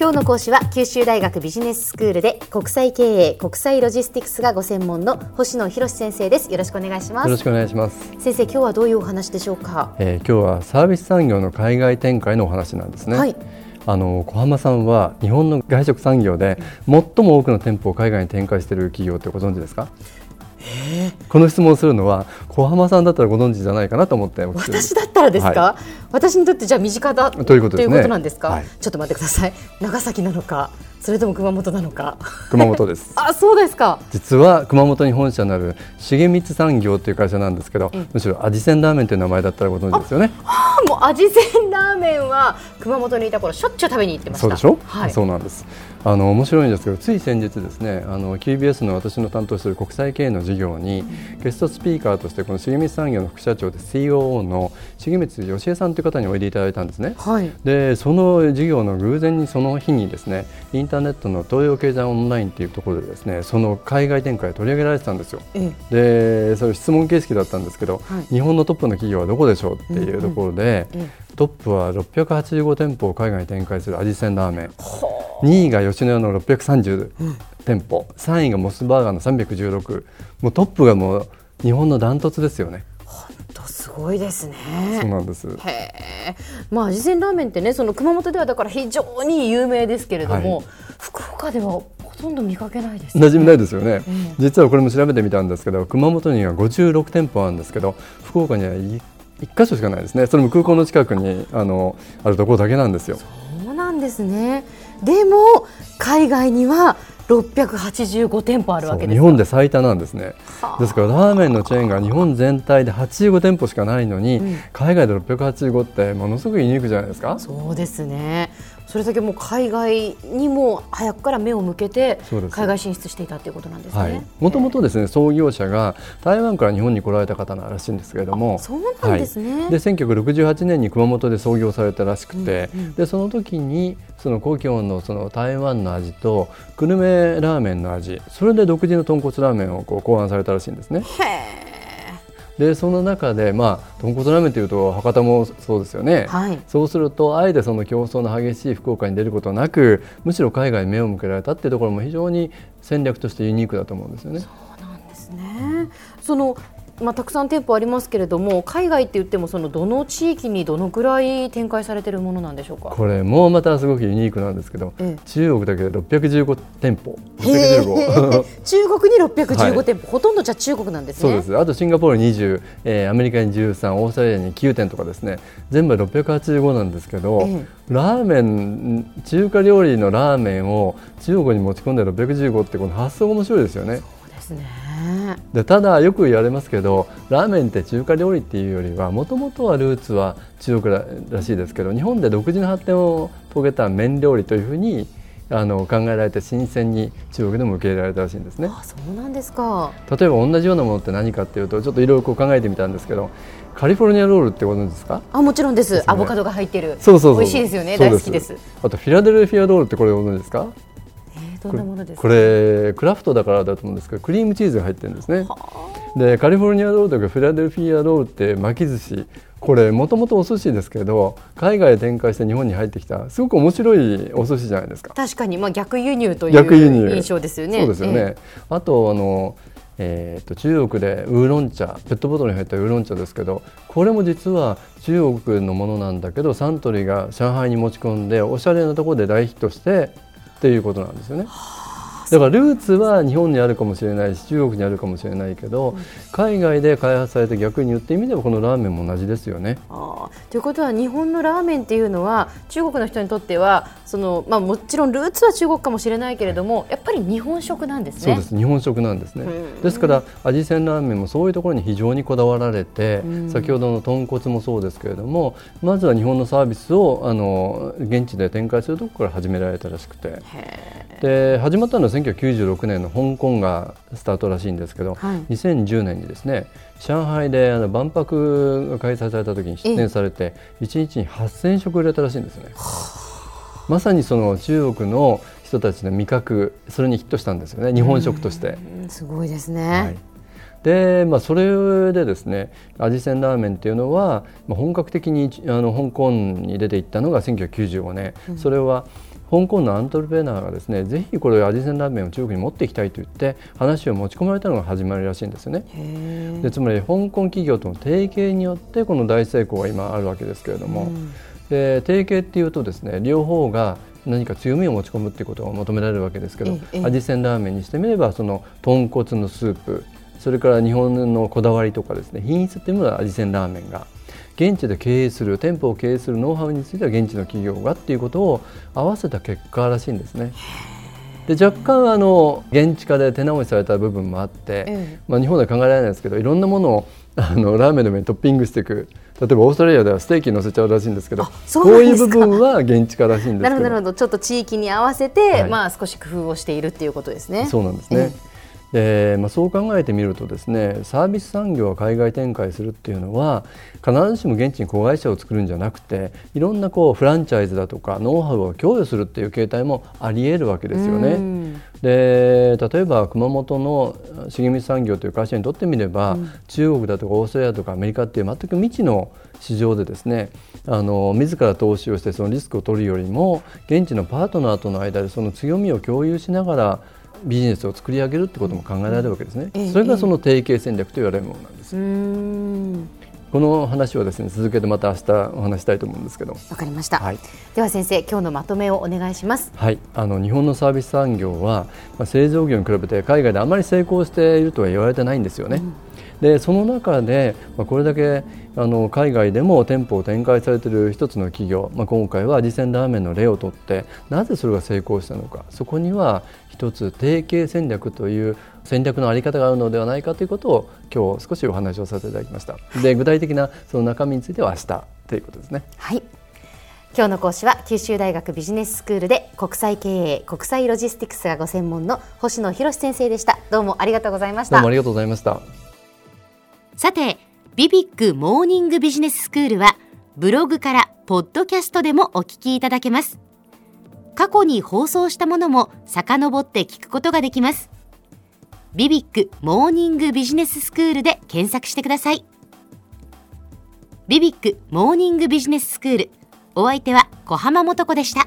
今日の講師は九州大学ビジネススクールで国際経営国際ロジスティクスがご専門の星野博先生です。よろしくお願いします。よろしくお願いします。先生今日はどういうお話でしょうか、えー、今日はサービス産業の海外展開のお話なんですねはい。あの小浜さんは日本の外食産業で最も多くの店舗を海外に展開している企業ってご存知ですか？この質問をするのは小浜さんだったらご存知じゃないかなと思って私だったらですか、はい、私にとってじゃあ身近だということ、ね,、いうことなんですか、はい、ちょっと待ってください。長崎なのかそれとも熊本なのか？熊本です。あそうですか。実は熊本に本社のある重光産業という会社なんですけど、うん、むしろ味仙ラーメンという名前だったらご存知ですよね。ああもう味仙ラーメンは熊本にいた頃しょっちゅう食べに行ってました。そうでしょ、はい、そうなんです。あの面白いんですけどつい先日ですねあの QBS の私の担当している国際経営の事業に、うん、ゲストスピーカーとしてこの重光産業の副社長で COO の重光義恵さんと方においでいただいたんですね、はい、でその事業の偶然にその日にですねインターネットの東洋経済オンラインというところでですねその海外展開取り上げられてたんですよ、でそれ質問形式だったんですけど、はい、日本のトップの企業はどこでしょうっていうところで、うん。うん、トップは685店舗を海外に展開する味仙ラーメン。2位が吉野家の630店舗、うん、3位がモスバーガーの316もうトップがもう日本のダントツですよね。すごいですね。そうなんです。へえ。まあ味仙ラーメンってね、その熊本ではだから非常に有名ですけれども、はい、福岡ではほとんど見かけないです、ね。馴染みないですよね、実はこれも調べてみたんですけど、熊本には56店舗あるんですけど、福岡には1箇所しかないですね。それも空港の近くにあのあるところだけなんですよ。そうなんですね。でも海外には685店舗あるわけ日本で最多なんですね。ですからラーメンのチェーンが日本全体で85店舗しかないのに、うん、海外で685ってものすごくユニークじゃないですか。そうですねそれだけもう海外にも早くから目を向けて海外進出していたということなんですね。もともとですね創業者が台湾から日本に来られた方らしいんですけれども、そうなんですね。はい、で1968年に熊本で創業されたらしくて、うんうん、でその時にその故郷のその台湾の味と久留米ラーメンの味、それで独自の豚骨ラーメンをこう考案されたらしいんですね。へーでその中で、まあ、豚骨ラーメンというと博多もそうですよね、はい、そうするとあえてその競争の激しい福岡に出ることなくむしろ海外に目を向けられたっていうところも非常に戦略としてユニークだと思うんですよね。そうなんですね。そのまあ、たくさん店舗ありますけれども海外って言ってもそのどの地域にどのくらい展開されているものなんでしょうか？これもまたすごくユニークなんですけど、ええ、中国だけで615店舗。中国に615店舗、はい、ほとんどじゃ中国なんですね。そうです。あとシンガポール20、えー、アメリカに13オーストラリアに9店とかですね。全部685なんですけど、え、ラーメン中華料理のラーメンを中国に持ち込んで615ってこの発想が面白いですよね。そうですね。でただよく言われますけどラーメンって中華料理っていうよりはもともとはルーツは中国らしいですけど日本で独自の発展を遂げた麺料理というふうにあの考えられて新鮮に中国でも受け入れられたらしいんですね。あそうなんですか。例えば同じようなものって何かっていうとちょっといろいろ考えてみたんですけどカリフォルニアロールってご存知ですか？あもちろんです、ね、アボカドが入ってる。そうそうそう美味しいですよね。大好きです。あとフィラデルフィアロールってこれご存知ですか？どんなものですか？これクラフトだからだと思うんですけどクリームチーズが入ってるんですね。でカリフォルニアロールとかフィラデルフィアロールって巻き寿司これもともとお寿司ですけど海外で展開して日本に入ってきたすごく面白いお寿司じゃないですか。確かに、まあ、逆輸入という印象ですよね。そうですよね、ええ、あとあのえーと、中国でウーロン茶ペットボトルに入ったウーロン茶ですけどこれも実は中国のものなんだけどサントリーが上海に持ち込んでおしゃれなところで大ヒットしてっていうことなんですよね。だからルーツは日本にあるかもしれないし中国にあるかもしれないけど、うん、海外で開発されて逆に言ってみればこのラーメンも同じですよね。あということは日本のラーメンっていうのは中国の人にとってはその、まあ、もちろんルーツは中国かもしれないけれどもやっぱり日本食なんですね。そうです日本食なんですね。ですから味仙ラーメンもそういうところに非常にこだわられて、先ほどの豚骨もそうですけれどもまずは日本のサービスをあの現地で展開するところから始められたらしくて。で始まったのは1996年の香港がスタートらしいんですけど、はい、2010年にですね上海であの万博が開催された時に出展されて1日に8000食売れたらしいんですね。まさにその中国の人たちの味覚それにヒットしたんですよね日本食として。すごいですね、はい。でまあ、それでですね味仙ラーメンっていうのは、まあ、本格的にあの香港に出ていったのが1995年、うん、それは香港のアントレプレナーがですねぜひこれ味仙ラーメンを中国に持っていきたいと言って話を持ち込まれたのが始まりらしいんですよね。でつまり香港企業との提携によってこの大成功が今あるわけですけれども、うん、で提携っていうとですね両方が何か強みを持ち込むっていうことが求められるわけですけど、味仙ラーメンにしてみればその豚骨のスープそれから日本のこだわりとかですね品質っていうものは味仙ラーメンが現地で経営する店舗を経営するノウハウについては現地の企業がっていうことを合わせた結果らしいんですね。で若干あの現地化で手直しされた部分もあって、まあ、日本では考えられないですけどいろんなものをあのラーメンの上にトッピングしていく例えばオーストラリアではステーキ乗せちゃうらしいんですけどこういう部分は現地化らしいんですけどなるほど。ちょっと地域に合わせて、はい、まあ、少し工夫をしているっていうことですね。そうなんですね、でまあ、そう考えてみるとですねサービス産業を海外展開するっていうのは必ずしも現地に子会社を作るんじゃなくていろんなこうフランチャイズだとかノウハウを供与するっていう形態もありえるわけですよね。で例えば熊本の茂み産業という会社にとってみれば、うん、中国だとかオーストラリアとかアメリカっていう全く未知の市場でですねあの自ら投資をしてそのリスクを取るよりも現地のパートナーとの間でその強みを共有しながらビジネスを作り上げるってことも考えられるわけですね、それがその提携戦略と言われるものなんです。この話はですね続けてまた明日お話したいと思うんですけど。わかりました、はい、では先生今日のまとめをお願いします。はい。あの日本のサービス産業は、まあ、製造業に比べて海外であまり成功しているとは言われてないんですよね、うんでその中で、まあ、これだけあの海外でも店舗を展開されている一つの企業、まあ、今回は味仙ラーメンの例をとってなぜそれが成功したのか。そこには一つ提携戦略という戦略の在り方があるのではないかということを今日少しお話をさせていただきました。で具体的なその中身については明日。ということですね。はい。今日の講師は九州大学ビジネススクールで国際経営国際ロジスティクスがご専門の星野博先生でした。どうもありがとうございました。どうもありがとうございましたさてビビックモーニングビジネススクールはブログからポッドキャストでもお聞きいただけます。過去に放送したものも遡って聞くことができます。ビビックモーニングビジネススクールで検索してください。ビビックモーニングビジネススクールお相手は小浜もとこでした。